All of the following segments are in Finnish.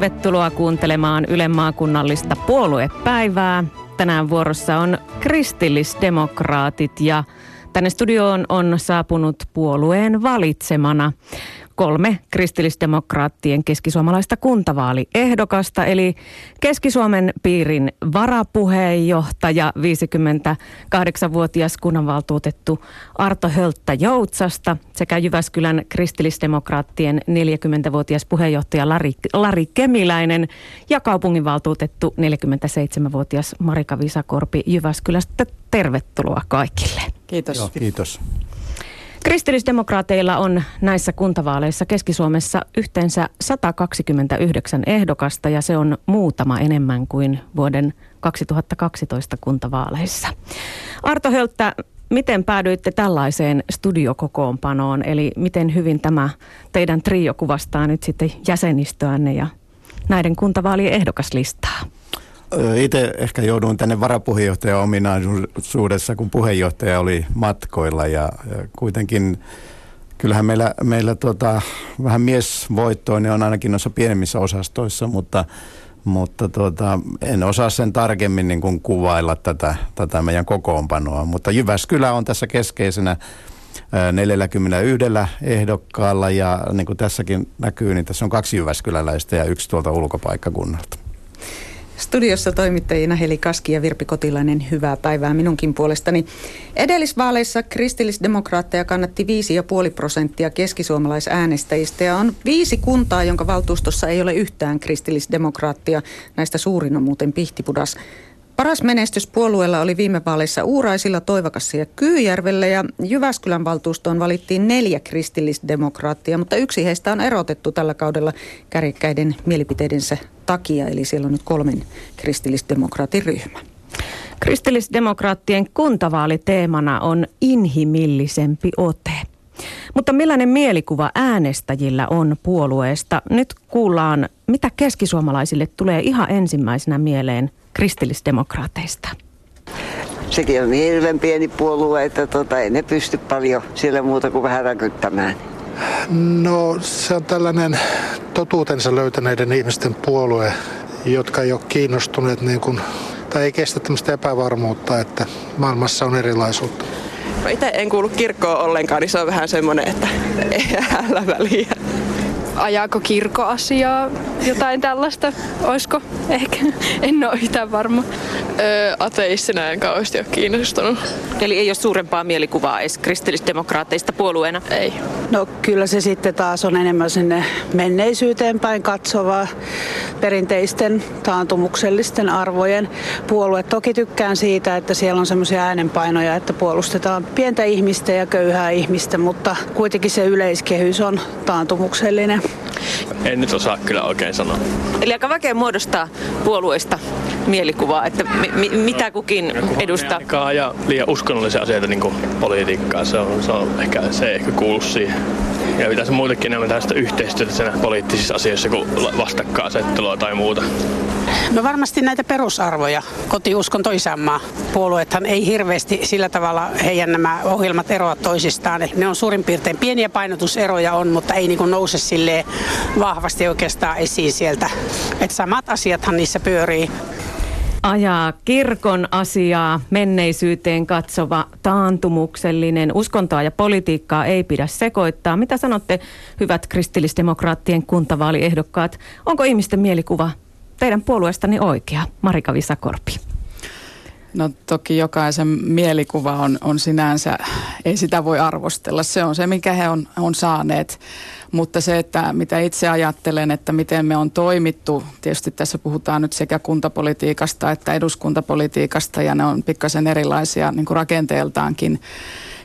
Tervetuloa kuuntelemaan Ylen maakunnallista puoluepäivää. Tänään vuorossa on kristillisdemokraatit ja tänne studioon on saapunut puolueen valitsemana kolme kristillisdemokraattien keskisuomalaista kuntavaaliehdokasta, eli Keski-Suomen piirin varapuheenjohtaja, 58-vuotias kunnanvaltuutettu Arto Hölttä Joutsasta sekä Jyväskylän kristillisdemokraattien 40-vuotias puheenjohtaja Lari, Lari Kemiläinen ja kaupunginvaltuutettu 47-vuotias Marika Visakorpi Jyväskylästä. Tervetuloa kaikille. Kiitos. Joo, kiitos. Kristillisdemokraateilla on näissä kuntavaaleissa Keski-Suomessa yhteensä 129 ehdokasta ja se on muutama enemmän kuin vuoden 2012 kuntavaaleissa. Arto Hölttä, miten päädyitte tällaiseen studiokokoonpanoon, eli miten hyvin tämä teidän trio kuvastaa nyt sitten jäsenistöänne ja näiden kuntavaalien ehdokaslistaa? Itse ehkä jouduin tänne varapuheenjohtajan ominaisuudessa, kun puheenjohtaja oli matkoilla ja, ja kuitenkin kyllähän meillä, meillä tota, vähän miesvoittoinen on ainakin noissa pienemmissä osastoissa, mutta, mutta tota, en osaa sen tarkemmin niin kuin kuvailla tätä, tätä meidän kokoonpanoa. Mutta Jyväskylä on tässä keskeisenä 41 ehdokkaalla ja niin kuin tässäkin näkyy, niin tässä on kaksi Jyväskyläläistä ja yksi tuolta ulkopaikkakunnalta. Studiossa toimittajina Heli Kaski ja Virpi Kotilainen, hyvää päivää minunkin puolestani. Edellisvaaleissa kristillisdemokraatteja kannatti 5,5 prosenttia keskisuomalaisäänestäjistä ja on viisi kuntaa, jonka valtuustossa ei ole yhtään kristillisdemokraattia. Näistä suurin on muuten Pihtipudas. Paras menestys puolueella oli viime vaaleissa Uuraisilla, Toivakassa ja Kyyjärvellä ja Jyväskylän valtuustoon valittiin neljä kristillisdemokraattia, mutta yksi heistä on erotettu tällä kaudella kärikkäiden mielipiteidensä takia, eli siellä on nyt kolmen kristillisdemokraatin ryhmä. Kristillisdemokraattien kuntavaaliteemana on inhimillisempi ote. Mutta millainen mielikuva äänestäjillä on puolueesta? Nyt kuullaan, mitä keskisuomalaisille tulee ihan ensimmäisenä mieleen kristillisdemokraateista? Sekin on niin hirveän pieni puolue, että tota, ei ne pysty paljon siellä muuta kuin vähän rakyttämään. No se on tällainen totuutensa löytäneiden ihmisten puolue, jotka ei ole kiinnostuneet niin kuin, tai ei kestä tämmöistä epävarmuutta, että maailmassa on erilaisuutta. No itse en kuulu kirkkoon ollenkaan, niin se on vähän semmoinen, että ei älä väliä ajaako kirkoasiaa, jotain tällaista, oisko ehkä, en ole yhtään varma. Öö, ateistina en kauheasti ole kiinnostunut. Eli ei ole suurempaa mielikuvaa edes kristillisdemokraatteista puolueena? Ei. No kyllä se sitten taas on enemmän sinne menneisyyteen päin katsovaa perinteisten taantumuksellisten arvojen puolue. Toki tykkään siitä, että siellä on semmoisia äänenpainoja, että puolustetaan pientä ihmistä ja köyhää ihmistä, mutta kuitenkin se yleiskehys on taantumuksellinen. En nyt osaa kyllä oikein sanoa. Eli aika vaikea muodostaa puolueista mielikuvaa, että mi- mi- mitä kukin edustaa. Ja liian uskonnollisia asioita niin kuin politiikkaa, se on, se on ehkä, se ehkä kuulu siihen. Ja pitäisi muutenkin enemmän tästä yhteistyötä siinä poliittisissa asioissa kuin vastakkainasettelua tai muuta. No varmasti näitä perusarvoja, kotiuskonto, isänmaa. Puolueethan ei hirveästi sillä tavalla heidän nämä ohjelmat eroa toisistaan. Ne on suurin piirtein pieniä painotuseroja on, mutta ei niin nouse sille vahvasti oikeastaan esiin sieltä. Että samat asiathan niissä pyörii ajaa kirkon asiaa, menneisyyteen katsova, taantumuksellinen, uskontoa ja politiikkaa ei pidä sekoittaa. Mitä sanotte, hyvät kristillisdemokraattien kuntavaaliehdokkaat? Onko ihmisten mielikuva teidän puolueestani oikea, Marika Visakorpi? No toki jokaisen mielikuva on, on sinänsä, ei sitä voi arvostella. Se on se, mikä he on, on saaneet. Mutta se, että mitä itse ajattelen, että miten me on toimittu, tietysti tässä puhutaan nyt sekä kuntapolitiikasta että eduskuntapolitiikasta ja ne on pikkasen erilaisia niin kuin rakenteeltaankin.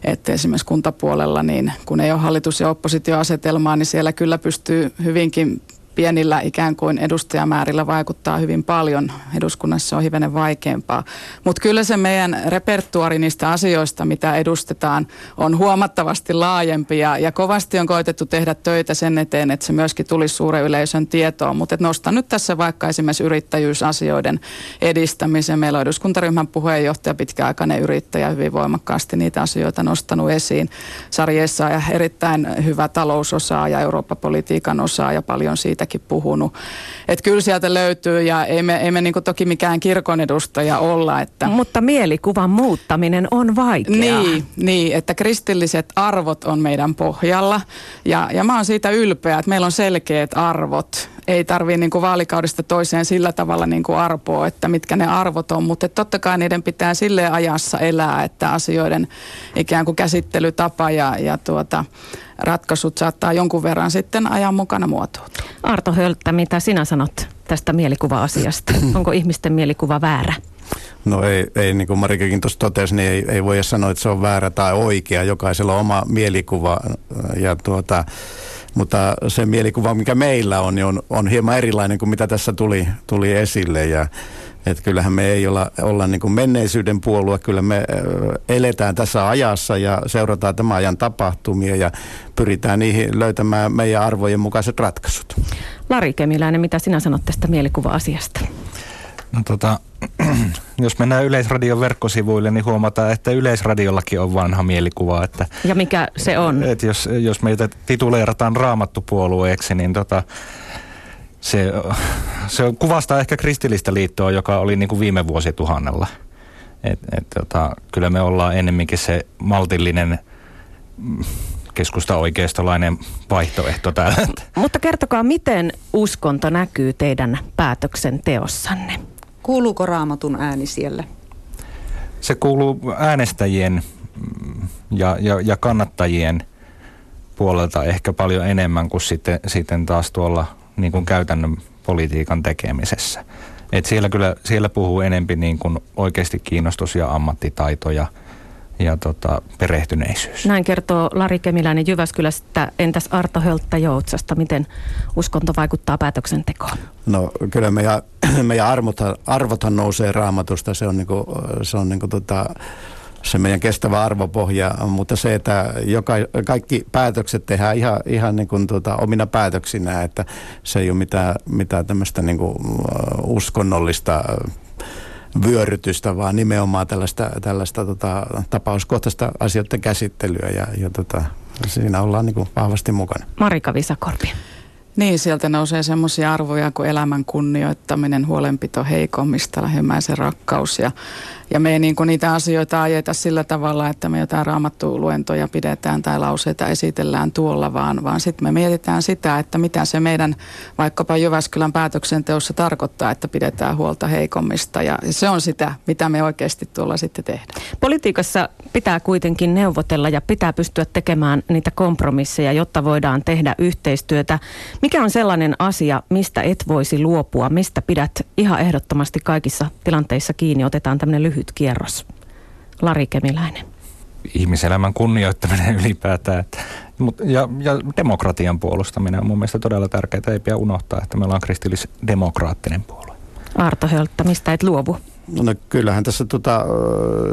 Että esimerkiksi kuntapuolella, niin kun ei ole hallitus- ja oppositioasetelmaa, niin siellä kyllä pystyy hyvinkin pienillä ikään kuin edustajamäärillä vaikuttaa hyvin paljon. Eduskunnassa on hivenen vaikeampaa. Mutta kyllä se meidän repertuari niistä asioista, mitä edustetaan, on huomattavasti laajempi ja, ja kovasti on koitettu tehdä töitä sen eteen, että se myöskin tulisi suuren yleisön tietoon. Mutta nostan nyt tässä vaikka esimerkiksi yrittäjyysasioiden edistämisen. Meillä on eduskuntaryhmän puheenjohtaja, pitkäaikainen yrittäjä, hyvin voimakkaasti niitä asioita nostanut esiin. Sarjeessa ja erittäin hyvä talousosaaja, Eurooppa-politiikan osaaja, paljon siitä siitäkin puhunut. Että kyllä sieltä löytyy ja ei me, ei me niin toki mikään kirkon edustaja olla. Että... Mutta mielikuvan muuttaminen on vaikeaa. Niin, niin, että kristilliset arvot on meidän pohjalla ja, ja mä oon siitä ylpeä, että meillä on selkeät arvot ei tarvitse niin vaalikaudesta toiseen sillä tavalla niin kuin arpoa, että mitkä ne arvot on, mutta totta kai niiden pitää sille ajassa elää, että asioiden ikään kuin käsittelytapa ja, ja tuota, ratkaisut saattaa jonkun verran sitten ajan mukana muotoutua. Arto Hölttä, mitä sinä sanot tästä mielikuva-asiasta? Onko ihmisten mielikuva väärä? No ei, ei niin kuin Marikakin tuossa totesi, niin ei, ei voi sanoa, että se on väärä tai oikea. Jokaisella on oma mielikuva ja tuota, mutta se mielikuva, mikä meillä on, niin on, on hieman erilainen kuin mitä tässä tuli, tuli esille. Ja, että kyllähän me ei olla, olla niin kuin menneisyyden puolue, kyllä me eletään tässä ajassa ja seurataan tämän ajan tapahtumia ja pyritään niihin löytämään meidän arvojen mukaiset ratkaisut. Lari Kemiläinen, mitä sinä sanot tästä mielikuva-asiasta? No tota, jos mennään Yleisradion verkkosivuille, niin huomataan, että Yleisradiollakin on vanha mielikuva. Että, ja mikä se on? Että jos, jos meitä tituleerataan raamattupuolueeksi, niin tota, se, se kuvastaa ehkä kristillistä liittoa, joka oli niin kuin viime vuosituhannella. Et, et, tota, kyllä me ollaan ennemminkin se maltillinen keskusta oikeistolainen vaihtoehto täällä. Mutta kertokaa, miten uskonto näkyy teidän päätöksenteossanne? Kuuluuko raamatun ääni siellä? Se kuuluu äänestäjien mm, ja, ja, ja kannattajien puolelta ehkä paljon enemmän kuin sitten, sitten taas tuolla niin kuin käytännön politiikan tekemisessä. Et siellä kyllä siellä puhuu enempi niin kuin oikeasti kiinnostus ja ammattitaito ja, ja tota, perehtyneisyys. Näin kertoo Lari Kemiläinen Jyväskylästä. Entäs Arto Hölttä Joutsasta? Miten uskonto vaikuttaa päätöksentekoon? No kyllä meidän, meidän arvothan, arvothan nousee raamatusta. Se on, niinku, se on niinku tota, se meidän kestävä arvopohja, mutta se, että joka, kaikki päätökset tehdään ihan, ihan niin kuin tuota, omina päätöksinä, että se ei ole mitään, mitään tämmöistä niin kuin uskonnollista vyörytystä, vaan nimenomaan tällaista, tällaista tota, tapauskohtaista asioiden käsittelyä ja, ja tota, siinä ollaan niin kuin vahvasti mukana. Marika Visakorpi. Niin, sieltä nousee semmoisia arvoja kuin elämän kunnioittaminen, huolenpito heikommista, lähimmäisen rakkaus ja ja me ei niin kuin niitä asioita ajeta sillä tavalla, että me jotain raamattuuluentoja pidetään tai lauseita esitellään tuolla, vaan, vaan sitten me mietitään sitä, että mitä se meidän vaikkapa Jyväskylän päätöksenteossa tarkoittaa, että pidetään huolta heikommista. Ja se on sitä, mitä me oikeasti tuolla sitten tehdään. Politiikassa pitää kuitenkin neuvotella ja pitää pystyä tekemään niitä kompromisseja, jotta voidaan tehdä yhteistyötä. Mikä on sellainen asia, mistä et voisi luopua, mistä pidät ihan ehdottomasti kaikissa tilanteissa kiinni? Otetaan tämmöinen lyhyt lyhyt kierros. Lari Kemiläinen. Ihmiselämän kunnioittaminen ylipäätään että, ja, ja demokratian puolustaminen on mun mielestä todella tärkeää. Ei pidä unohtaa, että me ollaan kristillis-demokraattinen puolue. Arto Hölttä, mistä et luovu? No kyllähän tässä tota,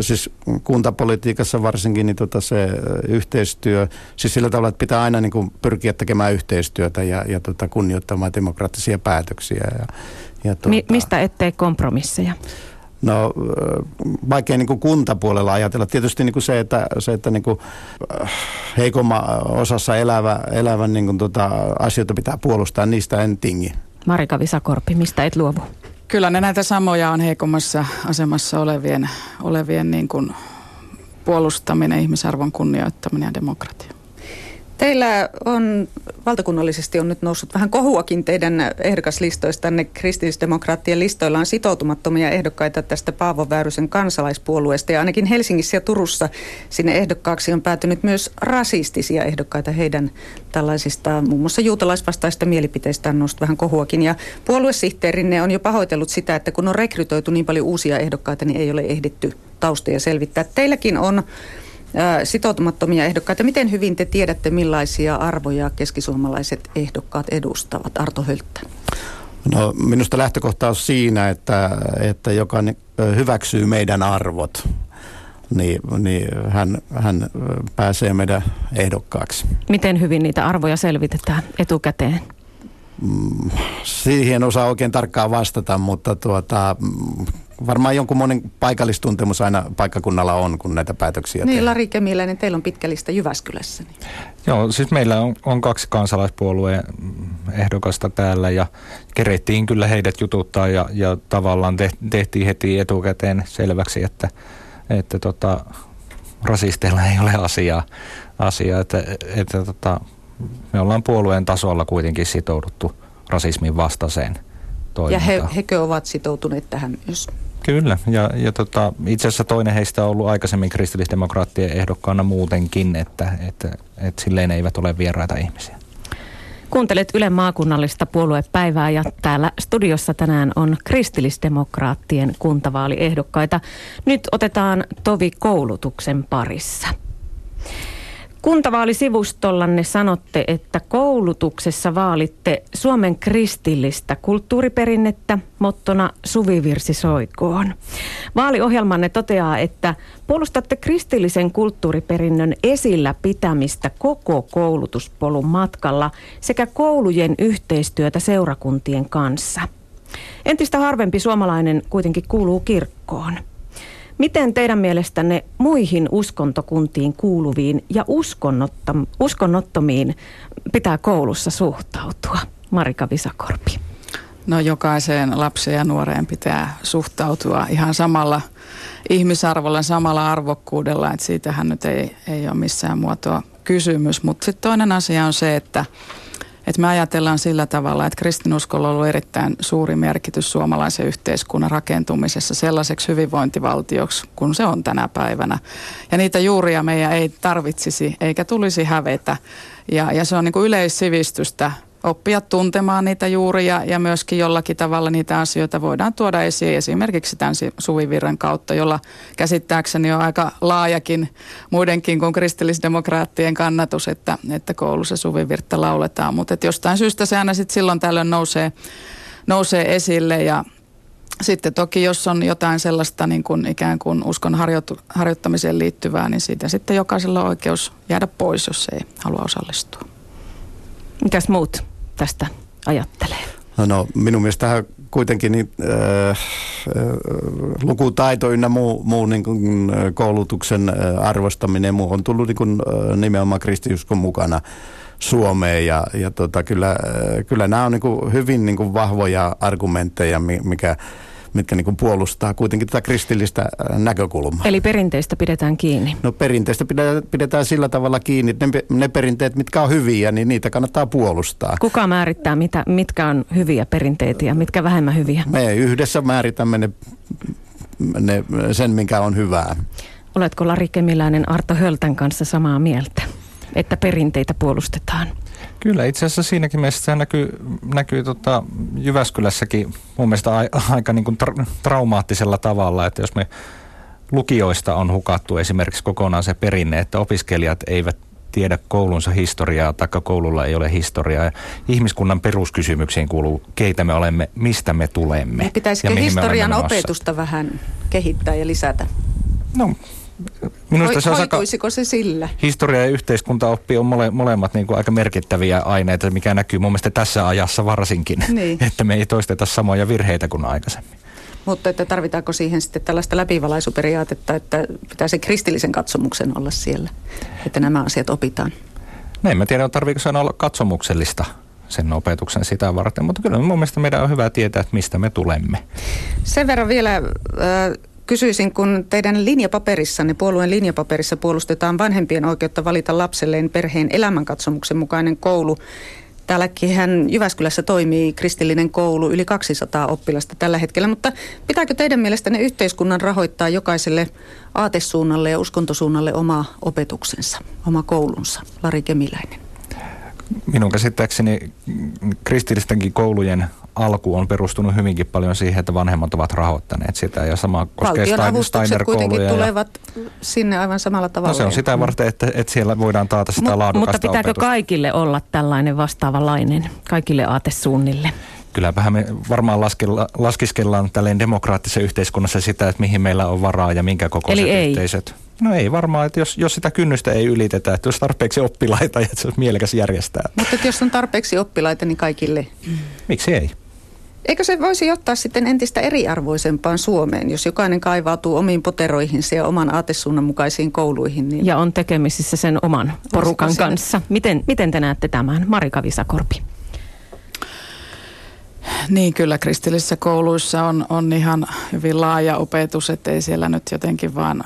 siis kuntapolitiikassa varsinkin niin tota se yhteistyö, siis sillä tavalla, että pitää aina niin kuin pyrkiä tekemään yhteistyötä ja, ja tota, kunnioittamaan demokraattisia päätöksiä. Ja, ja tuota, Mi- mistä ettei kompromisseja? No vaikea niin kuin kuntapuolella ajatella. Tietysti niin kuin se, että, se, että niin kuin heikomma osassa elävä, elävän niin kuin tota, asioita pitää puolustaa, niistä en tingi. Marika Visakorpi, mistä et luovu? Kyllä ne näitä samoja on heikommassa asemassa olevien, olevien niin kuin puolustaminen, ihmisarvon kunnioittaminen ja demokratia. Teillä on valtakunnallisesti on nyt noussut vähän kohuakin teidän ehdokaslistoistanne. Kristillisdemokraattien listoilla on sitoutumattomia ehdokkaita tästä Paavo Väyrysen kansalaispuolueesta. Ja ainakin Helsingissä ja Turussa sinne ehdokkaaksi on päätynyt myös rasistisia ehdokkaita heidän tällaisista muun muassa juutalaisvastaista mielipiteistä on noussut vähän kohuakin. Ja puoluesihteerinne on jo pahoitellut sitä, että kun on rekrytoitu niin paljon uusia ehdokkaita, niin ei ole ehditty taustoja selvittää. Teilläkin on sitoutumattomia ehdokkaita. Miten hyvin te tiedätte, millaisia arvoja keskisuomalaiset ehdokkaat edustavat? Arto Hölttä. No, minusta lähtökohta on siinä, että, että joka hyväksyy meidän arvot, niin, niin hän, hän pääsee meidän ehdokkaaksi. Miten hyvin niitä arvoja selvitetään etukäteen? Mm, siihen osaa oikein tarkkaan vastata, mutta tuota, varmaan jonkun monen paikallistuntemus aina paikkakunnalla on, kun näitä päätöksiä Niin, tehdään. Lari Kemiläinen, teillä on pitkä lista Jyväskylässä. Niin. Joo, siis meillä on, on kaksi kansalaispuolueen ehdokasta täällä ja kerettiin kyllä heidät jututtaa ja, ja tavallaan te, tehtiin heti etukäteen selväksi, että, että tota, rasisteilla ei ole asiaa, asiaa että, että tota, me ollaan puolueen tasolla kuitenkin sitouduttu rasismin vastaiseen Ja toimintaan. he, hekö ovat sitoutuneet tähän myös? Kyllä, ja, ja tota, itse asiassa toinen heistä on ollut aikaisemmin kristillisdemokraattien ehdokkaana muutenkin, että, että, että silleen eivät ole vieraita ihmisiä. Kuuntelet Yle maakunnallista puoluepäivää ja täällä studiossa tänään on kristillisdemokraattien kuntavaaliehdokkaita. Nyt otetaan tovi koulutuksen parissa. Kuntavaalisivustollanne sanotte, että koulutuksessa vaalitte Suomen kristillistä kulttuuriperinnettä mottona Suvivirsi soikoon. Vaaliohjelmanne toteaa, että puolustatte kristillisen kulttuuriperinnön esillä pitämistä koko koulutuspolun matkalla sekä koulujen yhteistyötä seurakuntien kanssa. Entistä harvempi suomalainen kuitenkin kuuluu kirkkoon. Miten teidän mielestänne muihin uskontokuntiin kuuluviin ja uskonnottom- uskonnottomiin pitää koulussa suhtautua? Marika Visakorpi. No jokaiseen lapseen ja nuoreen pitää suhtautua ihan samalla ihmisarvolla, samalla arvokkuudella, että siitähän nyt ei, ei ole missään muotoa kysymys. Mutta sitten toinen asia on se, että, että me ajatellaan sillä tavalla, että kristinuskolla on ollut erittäin suuri merkitys suomalaisen yhteiskunnan rakentumisessa sellaiseksi hyvinvointivaltioksi, kun se on tänä päivänä. Ja niitä juuria meidän ei tarvitsisi eikä tulisi hävetä. Ja, ja se on niin kuin yleissivistystä oppia tuntemaan niitä juuria ja myöskin jollakin tavalla niitä asioita voidaan tuoda esiin esimerkiksi tämän suvivirran kautta, jolla käsittääkseni on aika laajakin muidenkin kuin kristillisdemokraattien kannatus, että, että koulussa suvivirta lauletaan. Mutta jostain syystä se aina sitten silloin tällöin nousee, nousee esille ja sitten toki, jos on jotain sellaista niin kuin ikään kuin uskon harjoitu, harjoittamiseen liittyvää, niin siitä sitten jokaisella on oikeus jäädä pois, jos ei halua osallistua. Mitäs muut tästä ajattelee? No, no minun mielestä kuitenkin niin, äh, lukutaito ynnä muu, muu niin kuin, koulutuksen äh, arvostaminen muu on tullut niin kuin, äh, nimenomaan kristiuskon mukana Suomeen ja, ja tota, kyllä, äh, kyllä nämä on niin kuin, hyvin niin kuin, vahvoja argumentteja, mikä mitkä niin puolustaa kuitenkin tätä kristillistä näkökulmaa. Eli perinteistä pidetään kiinni? No perinteistä pidetään, pidetään sillä tavalla kiinni, että ne, ne perinteet, mitkä on hyviä, niin niitä kannattaa puolustaa. Kuka määrittää, mitä, mitkä on hyviä perinteitä ja mitkä vähemmän hyviä? Me yhdessä määritämme ne, ne, sen, mikä on hyvää. Oletko Lari Kemiläinen Arto Höltän kanssa samaa mieltä, että perinteitä puolustetaan? Kyllä, itse asiassa siinäkin mielessä se näkyy, näkyy tota Jyväskylässäkin mun mielestä a, aika niin kuin tra- traumaattisella tavalla, että jos me lukioista on hukattu esimerkiksi kokonaan se perinne, että opiskelijat eivät tiedä koulunsa historiaa, tai koululla ei ole historiaa. Ihmiskunnan peruskysymyksiin kuuluu, keitä me olemme, mistä me tulemme. Niin pitäisikö historian opetusta vähän kehittää ja lisätä? No, Minusta se Hoituisiko se sillä? Historia ja yhteiskuntaoppi on mole, molemmat niin kuin aika merkittäviä aineita, mikä näkyy mun mielestä tässä ajassa varsinkin, niin. että me ei toisteta samoja virheitä kuin aikaisemmin. Mutta että tarvitaanko siihen sitten tällaista läpivalaisuperiaatetta, että pitää se kristillisen katsomuksen olla siellä, että nämä asiat opitaan? No en mä tiedä, tarviiko se olla katsomuksellista sen opetuksen sitä varten, mutta kyllä mun mielestä meidän on hyvä tietää, että mistä me tulemme. Sen verran vielä... Äh, Kysyisin, kun teidän linjapaperissanne, puolueen linjapaperissa puolustetaan vanhempien oikeutta valita lapselleen perheen elämänkatsomuksen mukainen koulu. Täälläkin Jyväskylässä toimii kristillinen koulu, yli 200 oppilasta tällä hetkellä, mutta pitääkö teidän mielestänne yhteiskunnan rahoittaa jokaiselle aatesuunnalle ja uskontosuunnalle oma opetuksensa, oma koulunsa? Lari Kemiläinen. Minun käsittääkseni kristillistenkin koulujen alku on perustunut hyvinkin paljon siihen, että vanhemmat ovat rahoittaneet sitä ja sama koskee Steiner kuitenkin tulevat ja... sinne aivan samalla tavalla. No se on sitä varten, että, että siellä voidaan taata sitä M- laadukasta Mutta pitääkö opetusta. kaikille olla tällainen vastaavanlainen, kaikille aatesuunnille? Kylläpähän me varmaan laskella, laskiskellaan tälleen demokraattisessa yhteiskunnassa sitä, että mihin meillä on varaa ja minkä kokoiset Eli yhteisöt. No ei varmaan, että jos, jos sitä kynnystä ei ylitetä, että jos tarpeeksi oppilaita ja että se olisi mielekäs järjestää. Mutta jos on tarpeeksi oppilaita, niin kaikille. Miksi ei? Eikö se voisi ottaa sitten entistä eriarvoisempaan Suomeen, jos jokainen kaivautuu omiin poteroihinsa ja oman aatesuunnan mukaisiin kouluihin? Niin... Ja on tekemisissä sen oman porukan kanssa. Miten, miten te näette tämän, Marika Visakorpi? Niin, kyllä kristillisissä kouluissa on, on ihan hyvin laaja opetus, ettei siellä nyt jotenkin vaan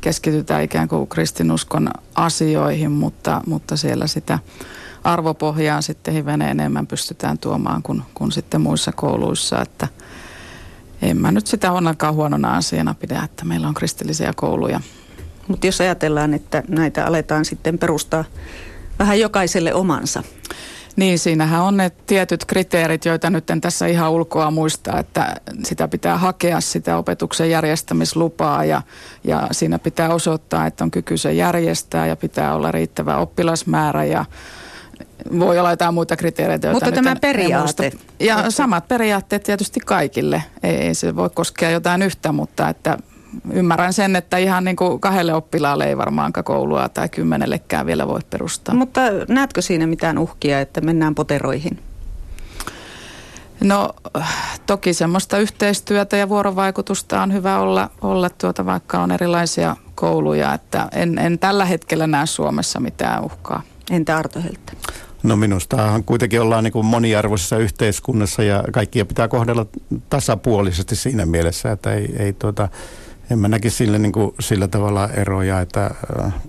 keskitytä ikään kuin kristinuskon asioihin, mutta, mutta siellä sitä arvopohjaa sitten hivenen enemmän pystytään tuomaan kuin, kuin sitten muissa kouluissa, että en mä nyt sitä onnakaan huonona asiana pidä, että meillä on kristillisiä kouluja. Mutta jos ajatellaan, että näitä aletaan sitten perustaa vähän jokaiselle omansa, niin, siinähän on ne tietyt kriteerit, joita nyt en tässä ihan ulkoa muista, että sitä pitää hakea sitä opetuksen järjestämislupaa ja, ja siinä pitää osoittaa, että on kyky se järjestää ja pitää olla riittävä oppilasmäärä ja voi olla jotain muita kriteereitä. Mutta tämä periaate. Ja samat periaatteet tietysti kaikille. Ei, ei se voi koskea jotain yhtä, mutta että ymmärrän sen, että ihan niin kuin kahdelle oppilaalle ei varmaankaan koulua tai kymmenellekään vielä voi perustaa. Mutta näetkö siinä mitään uhkia, että mennään poteroihin? No toki semmoista yhteistyötä ja vuorovaikutusta on hyvä olla, olla tuota, vaikka on erilaisia kouluja, että en, en tällä hetkellä näe Suomessa mitään uhkaa. Entä Arto Helttä? No minustahan kuitenkin ollaan niin kuin moniarvoisessa yhteiskunnassa ja kaikkia pitää kohdella tasapuolisesti siinä mielessä, että ei, ei tuota, en mä näkisi sille niin kuin, sillä tavalla eroja, että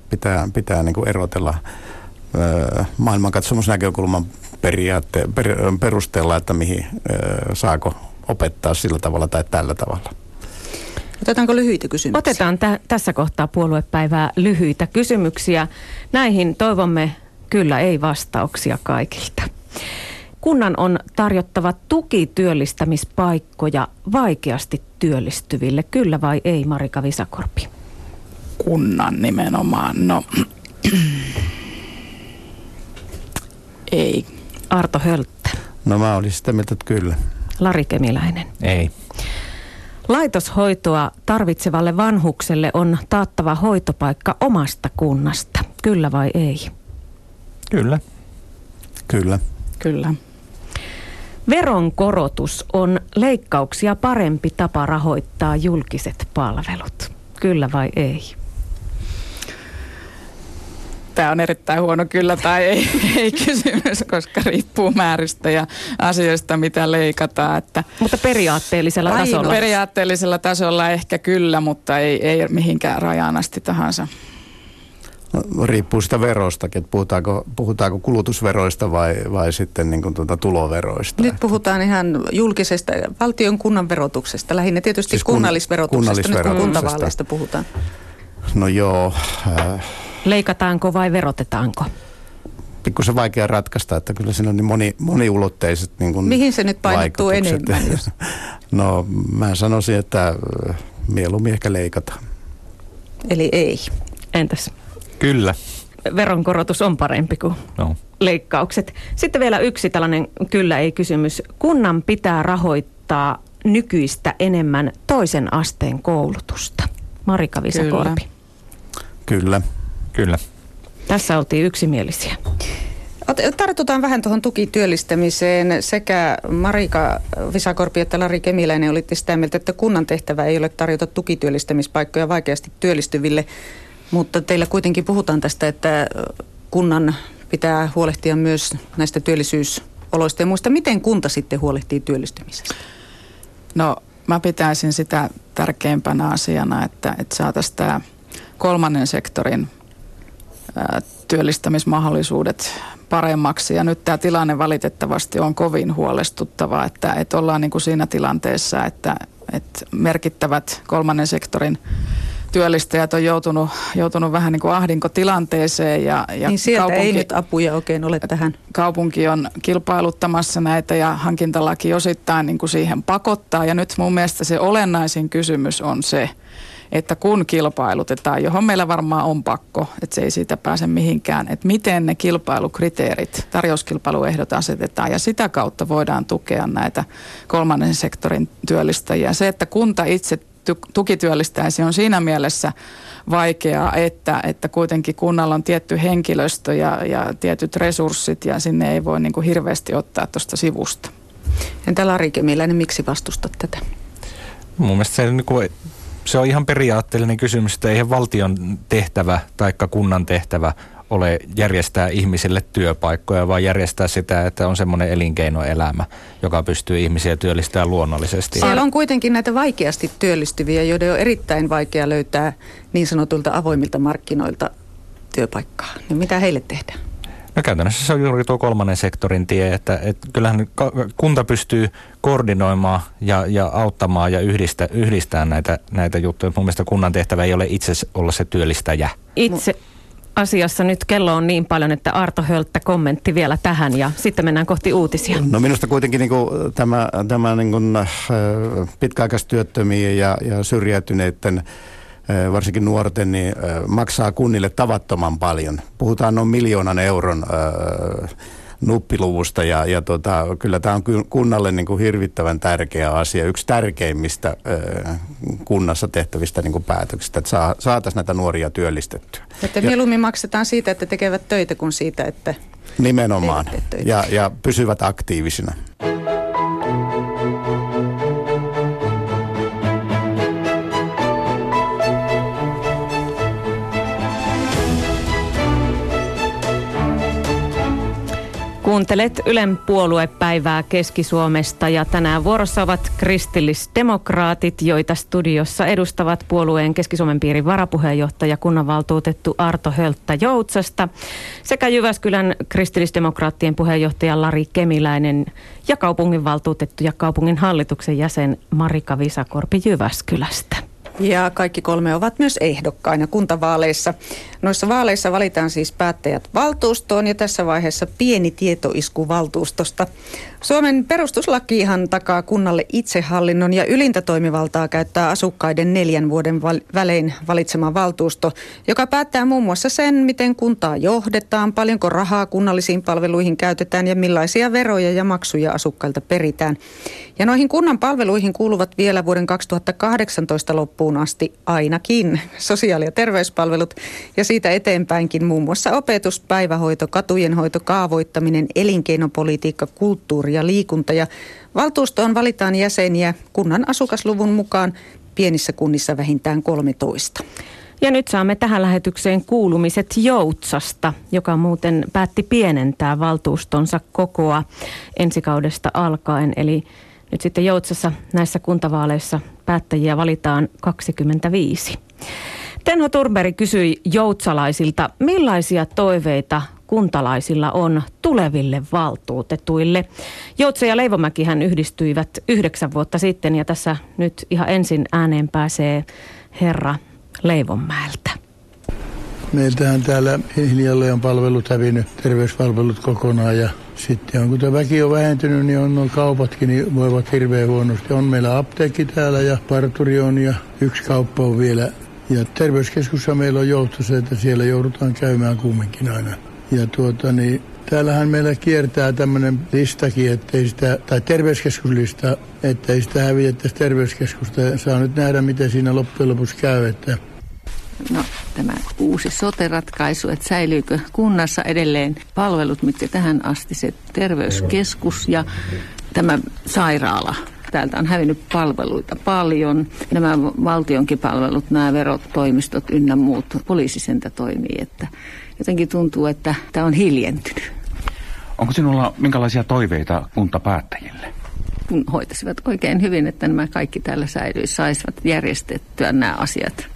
pitää, pitää niin kuin erotella maailmankatsomusnäkökulman periaatte, per, perusteella, että mihin saako opettaa sillä tavalla tai tällä tavalla. Otetaanko lyhyitä kysymyksiä? Otetaan tä- tässä kohtaa puoluepäivää lyhyitä kysymyksiä. Näihin toivomme kyllä ei vastauksia kaikilta. Kunnan on tarjottava tukityöllistämispaikkoja vaikeasti työllistyville, kyllä vai ei Marika Visakorpi? Kunnan nimenomaan, no ei. Arto Hölttä. No mä olisin sitä mieltä, että kyllä. Lari Kemiläinen. Ei. Laitoshoitoa tarvitsevalle vanhukselle on taattava hoitopaikka omasta kunnasta. Kyllä vai ei? Kyllä. Kyllä. Kyllä. Veronkorotus on leikkauksia parempi tapa rahoittaa julkiset palvelut. Kyllä vai ei? Tämä on erittäin huono kyllä tai ei, ei kysymys, koska riippuu määristä ja asioista, mitä leikataan. Että mutta periaatteellisella tasolla? Periaatteellisella tasolla ehkä kyllä, mutta ei, ei mihinkään rajaan asti tahansa. No, riippuu sitä verostakin, että puhutaanko, puhutaanko kulutusveroista vai, vai sitten niin kuin tuota tuloveroista. Nyt puhutaan ihan julkisesta valtion kunnan verotuksesta, lähinnä tietysti siis kun, kunnallisverotuksesta, kunnallisverotuksesta, nyt kun kuntavaaleista puhutaan. No joo. Äh, Leikataanko vai verotetaanko? pikkusen vaikea ratkaista, että kyllä siinä on niin moni, moniulotteiset niin kuin Mihin se nyt painottuu enemmän? Jos... no mä sanoisin, että äh, mieluummin ehkä leikataan. Eli ei. Entäs? Kyllä. Veronkorotus on parempi kuin no. leikkaukset. Sitten vielä yksi tällainen kyllä ei kysymys. Kunnan pitää rahoittaa nykyistä enemmän toisen asteen koulutusta. Marika Visakorpi. Kyllä. Kyllä. Kyllä. Tässä oltiin yksimielisiä. Tartutaan vähän tuohon tukityöllistämiseen. Sekä Marika Visakorpi että Lari Kemiläinen olitte sitä mieltä, että kunnan tehtävä ei ole tarjota tukityöllistämispaikkoja vaikeasti työllistyville. Mutta teillä kuitenkin puhutaan tästä, että kunnan pitää huolehtia myös näistä työllisyysoloista ja muista. Miten kunta sitten huolehtii työllistymisestä? No mä pitäisin sitä tärkeimpänä asiana, että, että saataisiin tämä kolmannen sektorin työllistämismahdollisuudet paremmaksi. Ja nyt tämä tilanne valitettavasti on kovin huolestuttava, että, että ollaan niin kuin siinä tilanteessa, että, että merkittävät kolmannen sektorin työllistäjät on joutunut, joutunut vähän niin kuin ahdinkotilanteeseen. Ja, ja niin sieltä kaupunki, ei nyt apuja oikein ole tähän. Kaupunki on kilpailuttamassa näitä ja hankintalaki osittain niin kuin siihen pakottaa. Ja nyt mun mielestä se olennaisin kysymys on se, että kun kilpailutetaan, johon meillä varmaan on pakko, että se ei siitä pääse mihinkään, että miten ne kilpailukriteerit, tarjouskilpailuehdot asetetaan ja sitä kautta voidaan tukea näitä kolmannen sektorin työllistäjiä. Se, että kunta itse tukityöllistäisi on siinä mielessä vaikeaa, että, että kuitenkin kunnalla on tietty henkilöstö ja, ja tietyt resurssit ja sinne ei voi niin kuin hirveästi ottaa tuosta sivusta. Entä Lari Kemiläinen, miksi vastustat tätä? Mun mielestä se, niin kuin, se on ihan periaatteellinen kysymys, että eihän valtion tehtävä tai kunnan tehtävä ole järjestää ihmisille työpaikkoja, vaan järjestää sitä, että on semmoinen elinkeinoelämä, joka pystyy ihmisiä työllistämään luonnollisesti. Siellä on kuitenkin näitä vaikeasti työllistyviä, joiden on erittäin vaikea löytää niin sanotulta avoimilta markkinoilta työpaikkaa. Niin mitä heille tehdään? No käytännössä se on juuri tuo kolmannen sektorin tie, että, että kyllähän kunta pystyy koordinoimaan ja, ja auttamaan ja yhdistä, yhdistää näitä, näitä juttuja. Mun mielestä kunnan tehtävä ei ole itse olla se työllistäjä. Itse asiassa nyt kello on niin paljon, että Arto Hölttä kommentti vielä tähän ja sitten mennään kohti uutisia. No minusta kuitenkin niin kuin tämä, tämä niin kuin, äh, pitkäaikaistyöttömien ja, ja syrjäytyneiden äh, varsinkin nuorten, niin äh, maksaa kunnille tavattoman paljon. Puhutaan noin miljoonan euron äh, nuppiluvusta ja, ja tota, kyllä tämä on kunnalle niin kuin hirvittävän tärkeä asia. Yksi tärkeimmistä ö, kunnassa tehtävistä niin kuin päätöksistä, että saa, saataisiin näitä nuoria työllistettyä. Että mieluummin maksetaan siitä, että tekevät töitä kuin siitä, että Nimenomaan. Ja, ja pysyvät aktiivisina. Kuuntelet Ylen puoluepäivää Keski-Suomesta ja tänään vuorossa ovat kristillisdemokraatit, joita studiossa edustavat puolueen Keski-Suomen piirin varapuheenjohtaja kunnanvaltuutettu Arto Hölttä Joutsasta sekä Jyväskylän kristillisdemokraattien puheenjohtaja Lari Kemiläinen ja kaupunginvaltuutettu ja kaupungin hallituksen jäsen Marika Visakorpi Jyväskylästä. Ja kaikki kolme ovat myös ehdokkaina kuntavaaleissa. Noissa vaaleissa valitaan siis päättäjät valtuustoon ja tässä vaiheessa pieni tietoisku valtuustosta. Suomen perustuslakihan takaa kunnalle itsehallinnon ja ylintä toimivaltaa käyttää asukkaiden neljän vuoden välein valitsema valtuusto, joka päättää muun muassa sen, miten kuntaa johdetaan, paljonko rahaa kunnallisiin palveluihin käytetään ja millaisia veroja ja maksuja asukkailta peritään. Ja noihin kunnan palveluihin kuuluvat vielä vuoden 2018 loppuun asti ainakin sosiaali- ja terveyspalvelut ja siitä eteenpäinkin muun muassa opetus, päivähoito, katujenhoito, kaavoittaminen, elinkeinopolitiikka, kulttuuri ja liikunta. Ja valtuustoon valitaan jäseniä kunnan asukasluvun mukaan pienissä kunnissa vähintään 13. Ja nyt saamme tähän lähetykseen kuulumiset Joutsasta, joka muuten päätti pienentää valtuustonsa kokoa ensikaudesta alkaen. Eli nyt sitten Joutsassa näissä kuntavaaleissa päättäjiä valitaan 25. Tenho Turberi kysyi joutsalaisilta, millaisia toiveita kuntalaisilla on tuleville valtuutetuille. Joutsa ja Leivomäki hän yhdistyivät yhdeksän vuotta sitten ja tässä nyt ihan ensin ääneen pääsee herra Leivonmäeltä. Meiltähän täällä hiljalle on palvelut hävinnyt, terveyspalvelut kokonaan ja sitten on, kun tämä väki on vähentynyt, niin on nuo kaupatkin niin voivat hirveän huonosti. On meillä apteekki täällä ja parturi on ja yksi kauppa on vielä. Ja terveyskeskussa meillä on joutussa, että siellä joudutaan käymään kumminkin aina. Ja tuota niin, täällähän meillä kiertää tämmöinen listakin, ettei sitä, tai terveyskeskuslista, ettei sitä hävitettäisi terveyskeskusta. Saa nyt nähdä, miten siinä loppujen lopuksi käy, että No, tämä uusi sote-ratkaisu, että säilyykö kunnassa edelleen palvelut, mitkä tähän asti se terveyskeskus ja tämä sairaala. Täältä on hävinnyt palveluita paljon. Nämä valtionkin palvelut, nämä verotoimistot ynnä muut, poliisisentä toimii, että jotenkin tuntuu, että tämä on hiljentynyt. Onko sinulla minkälaisia toiveita kuntapäättäjille? Kun hoitaisivat oikein hyvin, että nämä kaikki täällä säilyisi, saisivat järjestettyä nämä asiat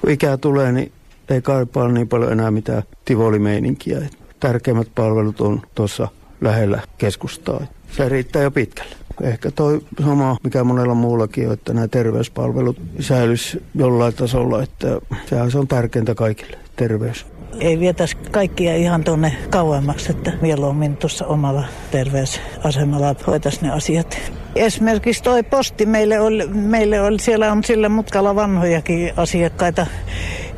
kun ikää tulee, niin ei kaipaa niin paljon enää mitään tivolimeininkiä. Tärkeimmät palvelut on tuossa lähellä keskustaa. Se riittää jo pitkälle. Ehkä toi sama, mikä monella muullakin on, että nämä terveyspalvelut säilyisi jollain tasolla, että sehän se on tärkeintä kaikille, terveys. Ei vietäisi kaikkia ihan tuonne kauemmaksi, että mieluummin tuossa omalla terveysasemalla hoitaisi ne asiat. Esimerkiksi toi posti, meille oli, meille oli, siellä on sillä mutkalla vanhojakin asiakkaita,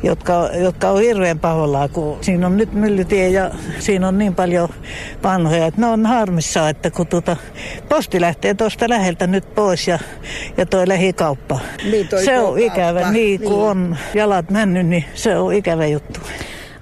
jotka, jotka on hirveän pahoillaan, kun siinä on nyt myllytie ja siinä on niin paljon vanhoja, että ne on harmissa, että kun tuota, posti lähtee tuosta läheltä nyt pois ja, ja toi lähikauppa. Niin toi se on ikävä, niin kun niin. on jalat mennyt, niin se on ikävä juttu.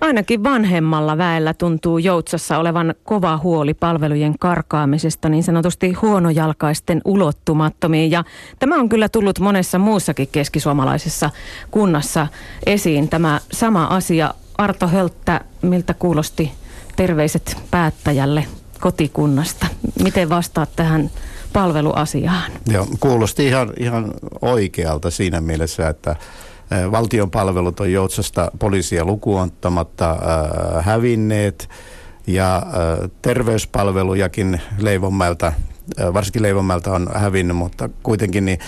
Ainakin vanhemmalla väellä tuntuu Joutsassa olevan kova huoli palvelujen karkaamisesta niin sanotusti huonojalkaisten ulottumattomiin. Ja tämä on kyllä tullut monessa muussakin keskisuomalaisessa kunnassa esiin. Tämä sama asia. Arto Hölttä, miltä kuulosti terveiset päättäjälle kotikunnasta? Miten vastaat tähän palveluasiaan? Joo, kuulosti ihan, ihan oikealta siinä mielessä, että valtion palvelut on Joutsasta poliisia lukuottamatta hävinneet. Ja terveyspalvelujakin Leivonmäeltä, varsinkin Leivonmäeltä on hävinnyt, mutta kuitenkin niin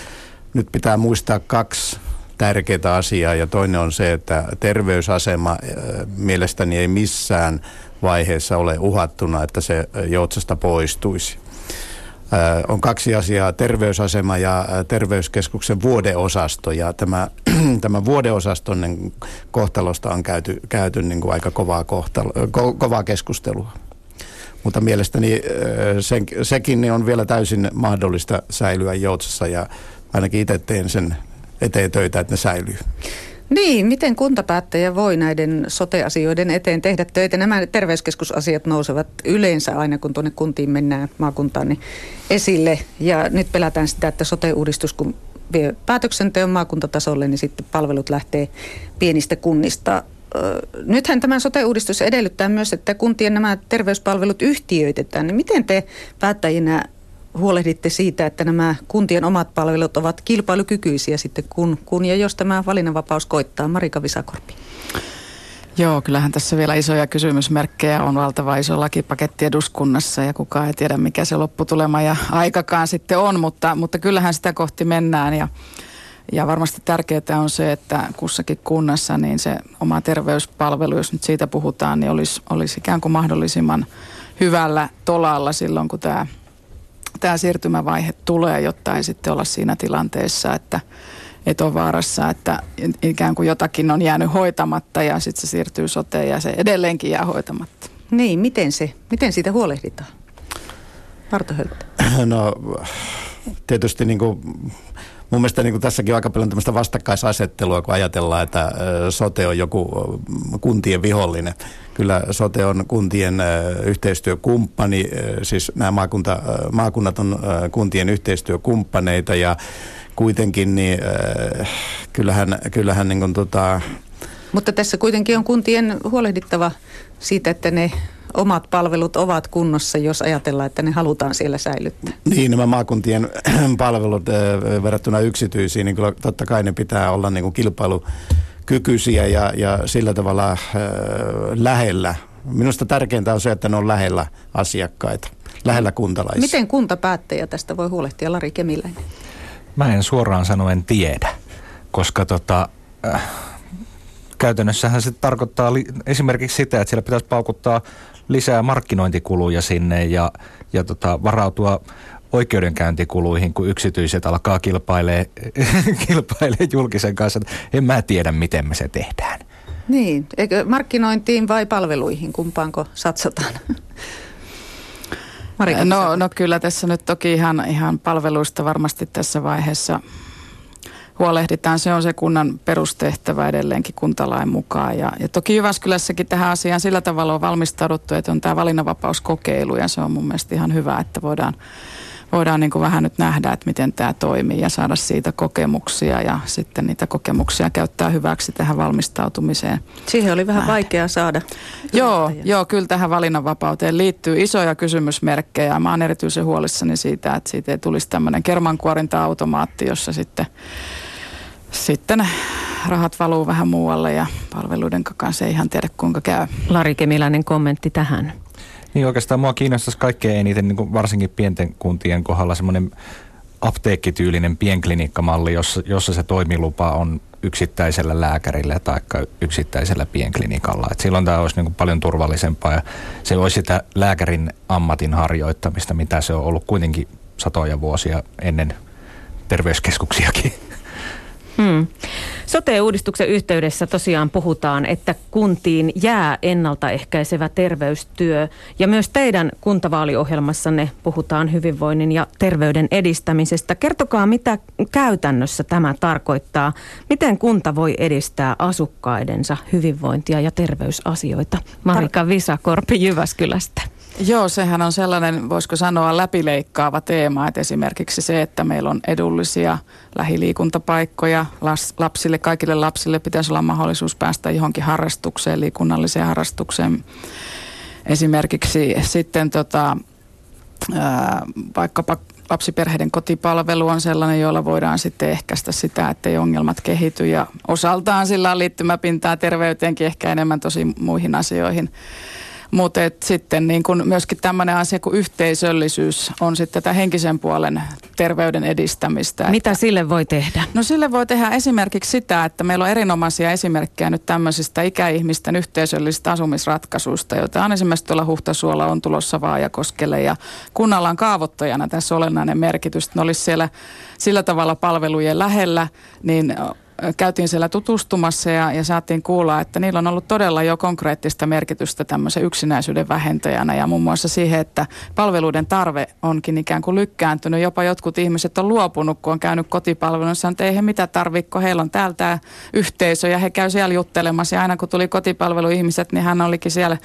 nyt pitää muistaa kaksi tärkeää asiaa. Ja toinen on se, että terveysasema mielestäni ei missään vaiheessa ole uhattuna, että se Joutsasta poistuisi on kaksi asiaa, terveysasema ja terveyskeskuksen vuodeosasto. Ja tämä, tämä vuodeosaston niin kohtalosta on käyty, käyty niin kuin aika kovaa, kohtalo, ko, kovaa keskustelua. Mutta mielestäni sen, sekin on vielä täysin mahdollista säilyä Joutsassa ja ainakin itse teen sen eteen töitä, että ne säilyy. Niin, miten kuntapäättäjä voi näiden sote-asioiden eteen tehdä töitä? Nämä terveyskeskusasiat nousevat yleensä aina, kun tuonne kuntiin mennään maakuntaan niin esille. Ja nyt pelätään sitä, että sote-uudistus, kun vie päätöksenteon maakuntatasolle, niin sitten palvelut lähtee pienistä kunnista. Nythän tämä sote-uudistus edellyttää myös, että kuntien nämä terveyspalvelut yhtiöitetään. Niin miten te päättäjinä huolehditte siitä, että nämä kuntien omat palvelut ovat kilpailukykyisiä sitten, kun, kun ja jos tämä valinnanvapaus koittaa? Marika Visakorpi. Joo, kyllähän tässä vielä isoja kysymysmerkkejä on valtava iso lakipaketti eduskunnassa ja kukaan ei tiedä mikä se lopputulema ja aikakaan sitten on, mutta, mutta kyllähän sitä kohti mennään ja, ja varmasti tärkeää on se, että kussakin kunnassa niin se oma terveyspalvelu, jos nyt siitä puhutaan, niin olisi, olisi ikään kuin mahdollisimman hyvällä tolalla silloin, kun tämä tämä siirtymävaihe tulee, jotta ei sitten olla siinä tilanteessa, että, että on vaarassa, että ikään kuin jotakin on jäänyt hoitamatta ja sitten se siirtyy soteen ja se edelleenkin jää hoitamatta. Niin, miten, se, miten siitä huolehditaan? Marto Höltä. No tietysti niin kuin mun mielestä niin kuin tässäkin on aika paljon tämmöistä vastakkaisasettelua, kun ajatellaan, että sote on joku kuntien vihollinen. Kyllä sote on kuntien yhteistyökumppani, siis nämä maakunta, maakunnat on kuntien yhteistyökumppaneita ja kuitenkin niin kyllähän, kyllähän niin kuin tota, mutta tässä kuitenkin on kuntien huolehdittava siitä, että ne omat palvelut ovat kunnossa, jos ajatellaan, että ne halutaan siellä säilyttää. Niin, nämä maakuntien palvelut äh, verrattuna yksityisiin, niin kyllä totta kai ne pitää olla niin kuin kilpailukykyisiä ja, ja sillä tavalla äh, lähellä. Minusta tärkeintä on se, että ne on lähellä asiakkaita, lähellä kuntalaisia. Miten kuntapäättäjä tästä voi huolehtia, Lari Kemiläinen? Mä en suoraan sanoen tiedä, koska tota, äh, käytännössähän se tarkoittaa li- esimerkiksi sitä, että siellä pitäisi paukuttaa lisää markkinointikuluja sinne ja, ja tota, varautua oikeudenkäyntikuluihin, kun yksityiset alkaa kilpailee, kilpailee julkisen kanssa. En mä tiedä, miten me se tehdään. Niin, eikö markkinointiin vai palveluihin, kumpaanko satsataan? Marika, no, no kyllä tässä nyt toki ihan, ihan palveluista varmasti tässä vaiheessa huolehditaan. Se on se kunnan perustehtävä edelleenkin kuntalain mukaan. Ja, ja toki Jyväskylässäkin tähän asiaan sillä tavalla on valmistauduttu, että on tämä valinnanvapauskokeilu ja se on mun mielestä ihan hyvä, että voidaan voidaan niin kuin vähän nyt nähdä, että miten tämä toimii ja saada siitä kokemuksia ja sitten niitä kokemuksia käyttää hyväksi tähän valmistautumiseen. Siihen oli vähän vaikea saada. Joo, joo, kyllä tähän valinnanvapauteen liittyy isoja kysymysmerkkejä. Mä oon erityisen huolissani siitä, että siitä ei tulisi tämmöinen kermankuorinta-automaatti, jossa sitten sitten rahat valuu vähän muualle ja palveluiden kanssa ei ihan tiedä kuinka käy. Lari Kemiläinen kommentti tähän. Niin oikeastaan mua kiinnostaisi kaikkein eniten niin kuin varsinkin pienten kuntien kohdalla semmoinen apteekkityylinen pienklinikkamalli, jossa, jossa se toimilupa on yksittäisellä lääkärillä tai yksittäisellä pienklinikalla. Et silloin tämä olisi niin kuin paljon turvallisempaa ja se olisi sitä lääkärin ammatin harjoittamista, mitä se on ollut kuitenkin satoja vuosia ennen terveyskeskuksiakin. Hmm. Sote-uudistuksen yhteydessä tosiaan puhutaan, että kuntiin jää ennaltaehkäisevä terveystyö ja myös teidän kuntavaaliohjelmassanne puhutaan hyvinvoinnin ja terveyden edistämisestä. Kertokaa, mitä käytännössä tämä tarkoittaa. Miten kunta voi edistää asukkaidensa hyvinvointia ja terveysasioita? Marika Visakorpi Jyväskylästä. Joo, sehän on sellainen, voisiko sanoa, läpileikkaava teema, että esimerkiksi se, että meillä on edullisia lähiliikuntapaikkoja lapsille, kaikille lapsille pitäisi olla mahdollisuus päästä johonkin harrastukseen, liikunnalliseen harrastukseen. Esimerkiksi sitten tota, ää, vaikkapa lapsiperheiden kotipalvelu on sellainen, jolla voidaan sitten ehkäistä sitä, että ei ongelmat kehity ja osaltaan sillä on liittymäpintaa terveyteenkin ehkä enemmän tosi muihin asioihin. Mutta sitten niin kun myöskin tämmöinen asia kuin yhteisöllisyys on sitten tätä henkisen puolen terveyden edistämistä. Mitä että, sille voi tehdä? No sille voi tehdä esimerkiksi sitä, että meillä on erinomaisia esimerkkejä nyt tämmöisistä ikäihmisten yhteisöllisistä asumisratkaisuista, joita on esimerkiksi tuolla Huhtasuolla on tulossa Vaajakoskelle ja kunnalla on kaavoittajana tässä olennainen merkitys, että ne olisi siellä sillä tavalla palvelujen lähellä, niin käytiin siellä tutustumassa ja, ja saatiin kuulla, että niillä on ollut todella jo konkreettista merkitystä tämmöisen yksinäisyyden vähentäjänä ja muun muassa siihen, että palveluiden tarve onkin ikään kuin lykkääntynyt. Jopa jotkut ihmiset on luopunut, kun on käynyt kotipalveluissa, että ei he mitä tarvitko, heillä on täällä tämä yhteisö ja he käy siellä juttelemassa ja aina kun tuli kotipalveluihmiset, niin hän olikin siellä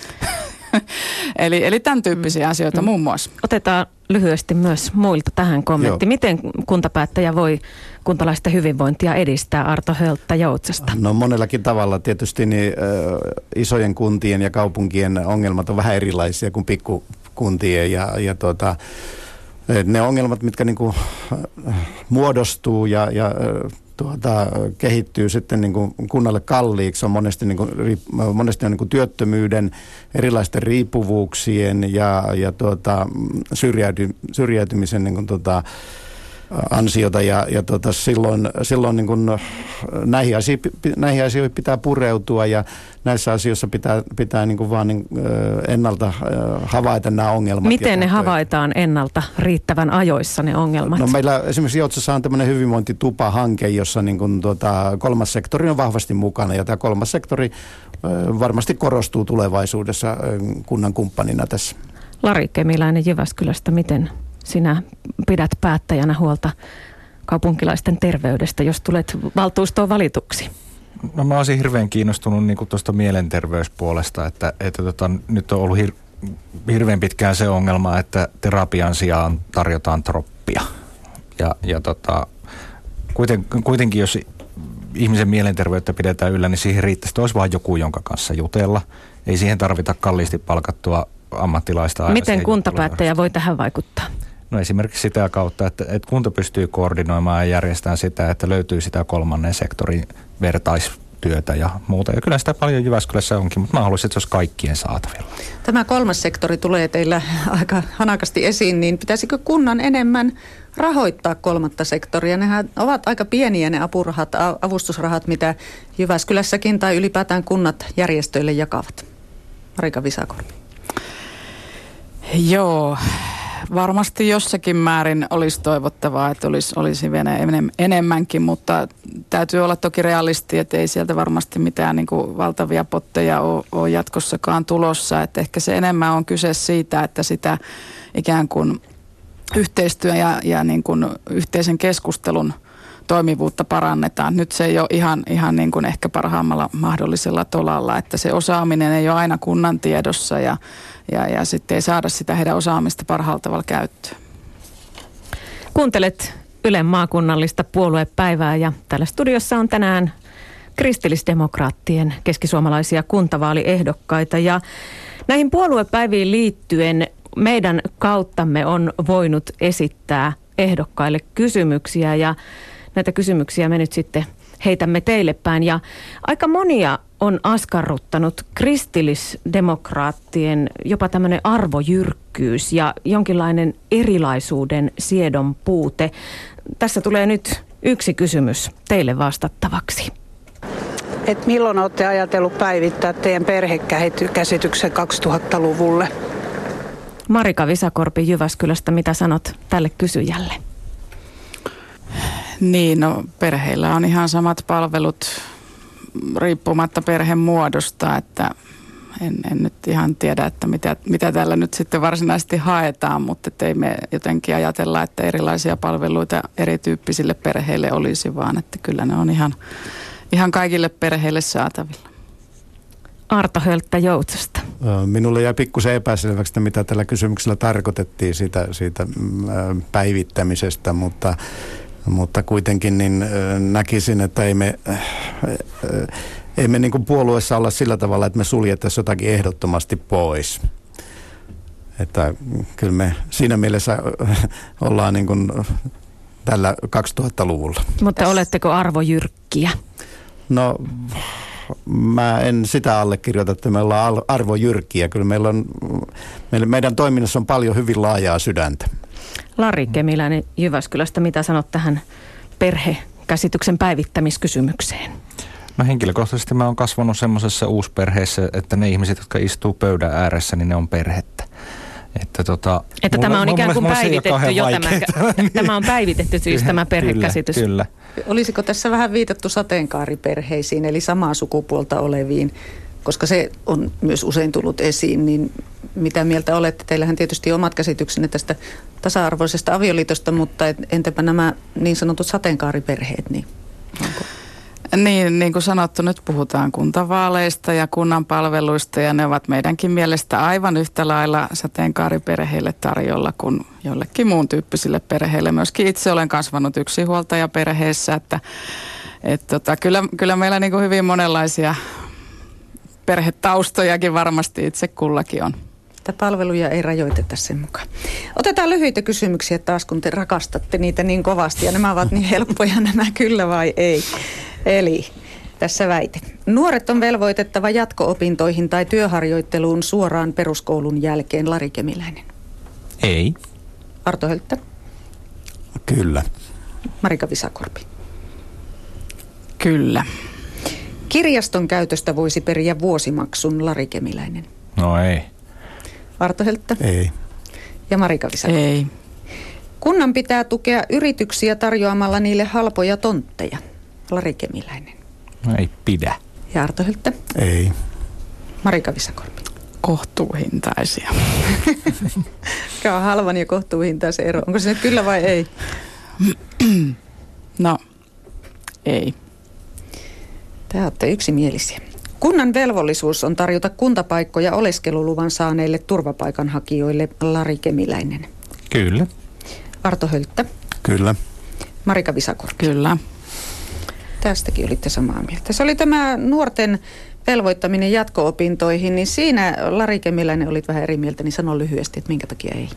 eli, eli tämän tyyppisiä mm. asioita mm. muun muassa. Otetaan lyhyesti myös muilta tähän kommentti. Joo. Miten kuntapäättäjä voi kuntalaisten hyvinvointia edistää Arto Hölttä Joutsasta? No monellakin tavalla. Tietysti niin, äh, isojen kuntien ja kaupunkien ongelmat on vähän erilaisia kuin pikkukuntien ja, ja tuota, ne ongelmat, mitkä niin kuin, äh, muodostuu ja, ja äh, tuota, kehittyy sitten niin kuin kunnalle kalliiksi, on monesti, niin kuin, monesti on niin kuin työttömyyden, erilaisten riippuvuuksien ja, ja tuota, syrjäyty, syrjäytymisen niin kuin, tuota, ansiota ja, ja tota, silloin, silloin niin kun näihin, asioihin, näihin asioihin pitää pureutua ja näissä asioissa pitää, pitää niin kuin vaan niin, ennalta havaita nämä ongelmat. Miten ne havaitaan ennalta riittävän ajoissa ne ongelmat? No meillä esimerkiksi Joutsassa on tämmöinen hyvinvointitupa-hanke, jossa niin kuin tuota, kolmas sektori on vahvasti mukana ja tämä kolmas sektori varmasti korostuu tulevaisuudessa kunnan kumppanina tässä. Lari Kemiläinen Jyväskylästä, miten sinä pidät päättäjänä huolta kaupunkilaisten terveydestä, jos tulet valtuustoon valituksi? No mä olisin hirveän kiinnostunut niin tuosta mielenterveyspuolesta, että, että tota, nyt on ollut hir- hirveän pitkään se ongelma, että terapian sijaan tarjotaan troppia. Ja, ja tota, kuiten, kuitenkin jos ihmisen mielenterveyttä pidetään yllä, niin siihen riittäisi, että olisi vain joku, jonka kanssa jutella. Ei siihen tarvita kalliisti palkattua ammattilaista. Miten kuntapäättäjä voi tähän vaikuttaa? No esimerkiksi sitä kautta, että, että kunta pystyy koordinoimaan ja järjestämään sitä, että löytyy sitä kolmannen sektorin vertaistyötä ja muuta. Ja kyllä sitä paljon Jyväskylässä onkin, mutta mä haluaisin, että se olisi kaikkien saatavilla. Tämä kolmas sektori tulee teillä aika hanakasti esiin, niin pitäisikö kunnan enemmän rahoittaa kolmatta sektoria? Nehän ovat aika pieniä ne apurahat, avustusrahat, mitä Jyväskylässäkin tai ylipäätään kunnat järjestöille jakavat. Marika Visakorpi. Joo, varmasti jossakin määrin olisi toivottavaa, että olisi, olisi enemmänkin, mutta täytyy olla toki realisti, että ei sieltä varmasti mitään niin kuin valtavia potteja ole, ole jatkossakaan tulossa. Että ehkä se enemmän on kyse siitä, että sitä ikään kuin yhteistyö ja, ja niin kuin yhteisen keskustelun toimivuutta parannetaan. Nyt se ei ole ihan, ihan niin kuin ehkä parhaimmalla mahdollisella tolalla, että se osaaminen ei ole aina kunnan tiedossa ja ja, ja sitten ei saada sitä heidän osaamista parhaalla tavalla käyttöön. Kuuntelet Ylen maakunnallista puoluepäivää ja täällä studiossa on tänään kristillisdemokraattien keskisuomalaisia kuntavaaliehdokkaita ja näihin puoluepäiviin liittyen meidän kauttamme on voinut esittää ehdokkaille kysymyksiä ja näitä kysymyksiä me nyt sitten heitämme teille päin. Ja aika monia on askarruttanut kristillisdemokraattien jopa tämmöinen arvojyrkkyys ja jonkinlainen erilaisuuden siedon puute. Tässä tulee nyt yksi kysymys teille vastattavaksi. Et milloin olette ajatellut päivittää teidän perhekäsityksen 2000-luvulle? Marika Visakorpi Jyväskylästä, mitä sanot tälle kysyjälle? Niin, no perheillä on ihan samat palvelut riippumatta perhemuodosta, että en, en nyt ihan tiedä, että mitä, mitä täällä nyt sitten varsinaisesti haetaan, mutta ei me jotenkin ajatella, että erilaisia palveluita erityyppisille perheille olisi, vaan että kyllä ne on ihan, ihan kaikille perheille saatavilla. Arto Hölttä Joutsasta. Minulle jäi pikkusen epäselväksi, että mitä tällä kysymyksellä tarkoitettiin siitä, siitä mm, päivittämisestä, mutta, mutta kuitenkin niin näkisin, että ei me, ei me niin kuin puolueessa olla sillä tavalla, että me suljettaisiin jotakin ehdottomasti pois. Että kyllä me siinä mielessä ollaan niin kuin tällä 2000-luvulla. Mutta oletteko arvojyrkkiä? No mä en sitä allekirjoita, että me ollaan arvojyrkkiä. Kyllä meillä on, meidän toiminnassa on paljon hyvin laajaa sydäntä. Lari Kemiläinen Jyväskylästä, mitä sanot tähän perhekäsityksen päivittämiskysymykseen? No henkilökohtaisesti mä oon kasvanut semmoisessa uusperheessä, että ne ihmiset, jotka istuu pöydän ääressä, niin ne on perhettä. Että, tota, että mulla, tämä on ikään kuin päivitetty jo tämä, tämä on päivitetty siis tämä perhekäsitys. Kyllä, kyllä. Olisiko tässä vähän viitattu sateenkaariperheisiin, eli samaa sukupuolta oleviin, koska se on myös usein tullut esiin, niin mitä mieltä olette? Teillähän tietysti omat käsityksenne tästä tasa-arvoisesta avioliitosta, mutta entäpä nämä niin sanotut sateenkaariperheet, niin? Niin, niin kuin sanottu, nyt puhutaan kuntavaaleista ja kunnan palveluista ja ne ovat meidänkin mielestä aivan yhtä lailla sateenkaariperheille tarjolla kuin jollekin muun tyyppisille perheille. Myöskin itse olen kasvanut yksinhuoltajaperheessä, että et tota, kyllä, kyllä meillä niin kuin hyvin monenlaisia perhetaustojakin varmasti itse kullakin on. Että palveluja ei rajoiteta sen mukaan. Otetaan lyhyitä kysymyksiä taas, kun te rakastatte niitä niin kovasti ja nämä ovat niin helppoja nämä kyllä vai ei. Eli tässä väite. Nuoret on velvoitettava jatko-opintoihin tai työharjoitteluun suoraan peruskoulun jälkeen. Lari Kemiläinen. Ei. Arto Hölttä. Kyllä. Marika Visakorpi. Kyllä. Kirjaston käytöstä voisi periä vuosimaksun. Lari Kemiläinen. No ei. Arto Hölttä. Ei. Ja Marika Visakorpi. Ei. Kunnan pitää tukea yrityksiä tarjoamalla niille halpoja tontteja. Lari Kemiläinen. No ei pidä. Ja Arto Hylttä? Ei. Marika Visakorpi. Kohtuuhintaisia. Mikä on halvan ja kohtuuhintaisen ero? Onko se nyt kyllä vai ei? no, ei. Te olette yksimielisiä. Kunnan velvollisuus on tarjota kuntapaikkoja oleskeluluvan saaneille turvapaikanhakijoille. Lari Kemiläinen. Kyllä. Arto Hölttä. Kyllä. Marika Visakorpi. Kyllä. Tästäkin olitte samaa mieltä. Se oli tämä nuorten velvoittaminen jatko-opintoihin, niin siinä Lari Kemiläinen olit vähän eri mieltä, niin sano lyhyesti, että minkä takia ei.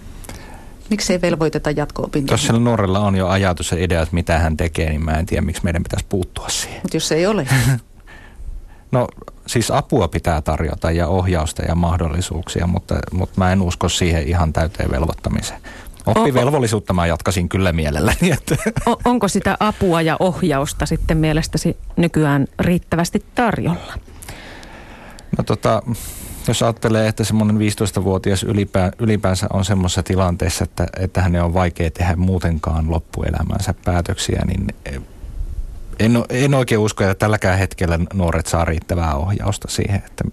Miksi ei velvoiteta jatko-opintoihin? Jos sillä nuorella on jo ajatus ja idea, että mitä hän tekee, niin mä en tiedä, miksi meidän pitäisi puuttua siihen. Mutta jos ei ole? no siis apua pitää tarjota ja ohjausta ja mahdollisuuksia, mutta, mutta mä en usko siihen ihan täyteen velvoittamiseen. Oppivelvollisuutta mä jatkasin kyllä mielelläni. Että. onko sitä apua ja ohjausta sitten mielestäsi nykyään riittävästi tarjolla? No tota, jos ajattelee, että semmoinen 15-vuotias ylipää, ylipäänsä on semmoisessa tilanteessa, että, että hänen on vaikea tehdä muutenkaan loppuelämänsä päätöksiä, niin en, en oikein usko, että tälläkään hetkellä nuoret saa riittävää ohjausta siihen, että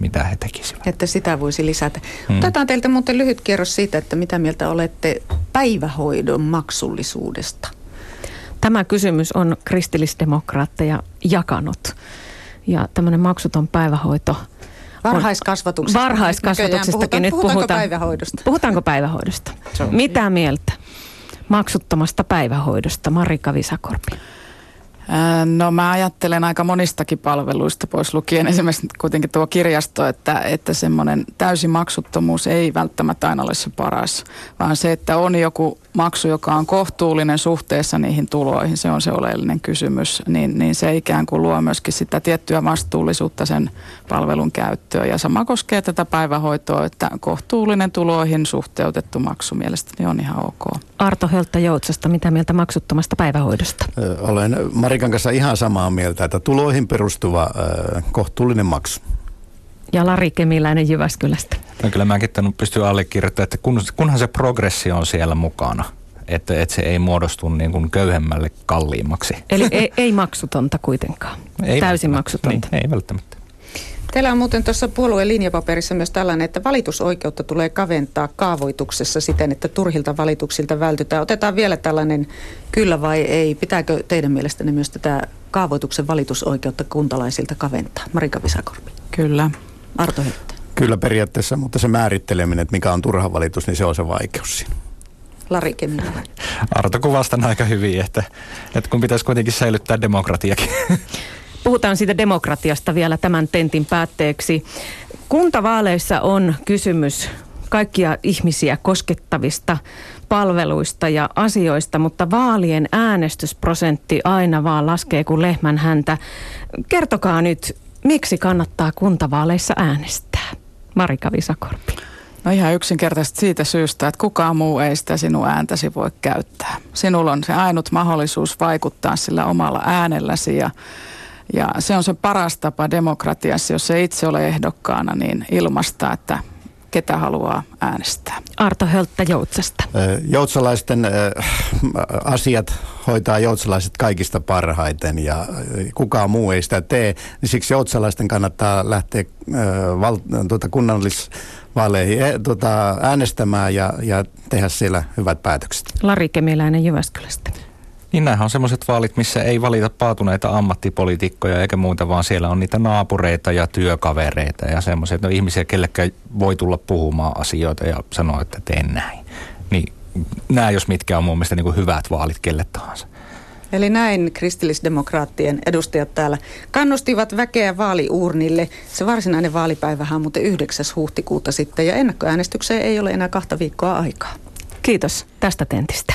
mitä he tekisivät. Että sitä voisi lisätä. Hmm. Otetaan teiltä muuten lyhyt kierros siitä, että mitä mieltä olette päivähoidon maksullisuudesta. Tämä kysymys on kristillisdemokraatteja jakanut. Ja tämmöinen maksuton päivähoito Varhaiskasvatuksesta. Varhaiskasvatuksestakin nyt puhutaan. Puhutaanko päivähoidosta? Puhutaanko päivähoidosta? Mitä mieltä maksuttomasta päivähoidosta, Marika Visakorpi? No mä ajattelen aika monistakin palveluista pois lukien esimerkiksi kuitenkin tuo kirjasto, että, että semmoinen täysi maksuttomuus ei välttämättä aina ole se paras, vaan se, että on joku maksu, joka on kohtuullinen suhteessa niihin tuloihin, se on se oleellinen kysymys, niin, niin se ikään kuin luo myöskin sitä tiettyä vastuullisuutta sen palvelun käyttöön. Ja sama koskee tätä päivähoitoa, että kohtuullinen tuloihin suhteutettu maksu mielestäni on ihan ok. Arto Hölttä Joutsasta, mitä mieltä maksuttomasta päivähoidosta? Olen Marikan kanssa ihan samaa mieltä, että tuloihin perustuva äh, kohtuullinen maksu. Ja Lari Kemiläinen Jyväskylästä. No kyllä mäkin pystyn allekirjoittamaan, että kun, kunhan se progressio on siellä mukana, että, että se ei muodostu niin kuin köyhemmälle kalliimmaksi. Eli ei, ei maksutonta kuitenkaan, Ei täysin maksutonta. Niin, ei välttämättä. Teillä on muuten tuossa puolueen linjapaperissa myös tällainen, että valitusoikeutta tulee kaventaa kaavoituksessa siten, että turhilta valituksilta vältytään. Otetaan vielä tällainen kyllä vai ei. Pitääkö teidän mielestänne myös tätä kaavoituksen valitusoikeutta kuntalaisilta kaventaa? Marika Visakorpi. Kyllä. Arto Höttö. Kyllä periaatteessa, mutta se määritteleminen, että mikä on turha valitus, niin se on se vaikeus siinä. Lari. Arto kuvastaa aika hyvin, että, että kun pitäisi kuitenkin säilyttää demokratiakin. Puhutaan siitä demokratiasta vielä tämän tentin päätteeksi. Kuntavaaleissa on kysymys kaikkia ihmisiä koskettavista palveluista ja asioista, mutta vaalien äänestysprosentti aina vaan laskee kuin lehmän häntä. Kertokaa nyt, miksi kannattaa kuntavaaleissa äänestää? Marika Visakorpi. No ihan yksinkertaisesti siitä syystä, että kukaan muu ei sitä sinun ääntäsi voi käyttää. Sinulla on se ainut mahdollisuus vaikuttaa sillä omalla äänelläsi ja, ja se on se paras tapa demokratiassa, jos se itse ole ehdokkaana, niin ilmaista, että ketä haluaa äänestää. Arto Hölttä Joutsasta. Joutsalaisten asiat hoitaa joutsalaiset kaikista parhaiten ja kukaan muu ei sitä tee. Niin siksi joutsalaisten kannattaa lähteä val, tuota, kunnallisvaaleihin tuota, äänestämään ja, ja tehdä siellä hyvät päätökset. Lari Kemiläinen Jyväskylästä. Niin nämähän on semmoiset vaalit, missä ei valita paatuneita ammattipolitiikkoja eikä muuta, vaan siellä on niitä naapureita ja työkavereita ja semmoiset no, ihmisiä, kellekään voi tulla puhumaan asioita ja sanoa, että teen näin. Niin nämä jos mitkä on mun mielestä niin kuin hyvät vaalit kelle tahansa. Eli näin kristillisdemokraattien edustajat täällä kannustivat väkeä vaaliuurnille. Se varsinainen vaalipäivähän on muuten 9. huhtikuuta sitten ja ennakkoäänestykseen ei ole enää kahta viikkoa aikaa. Kiitos tästä tentistä.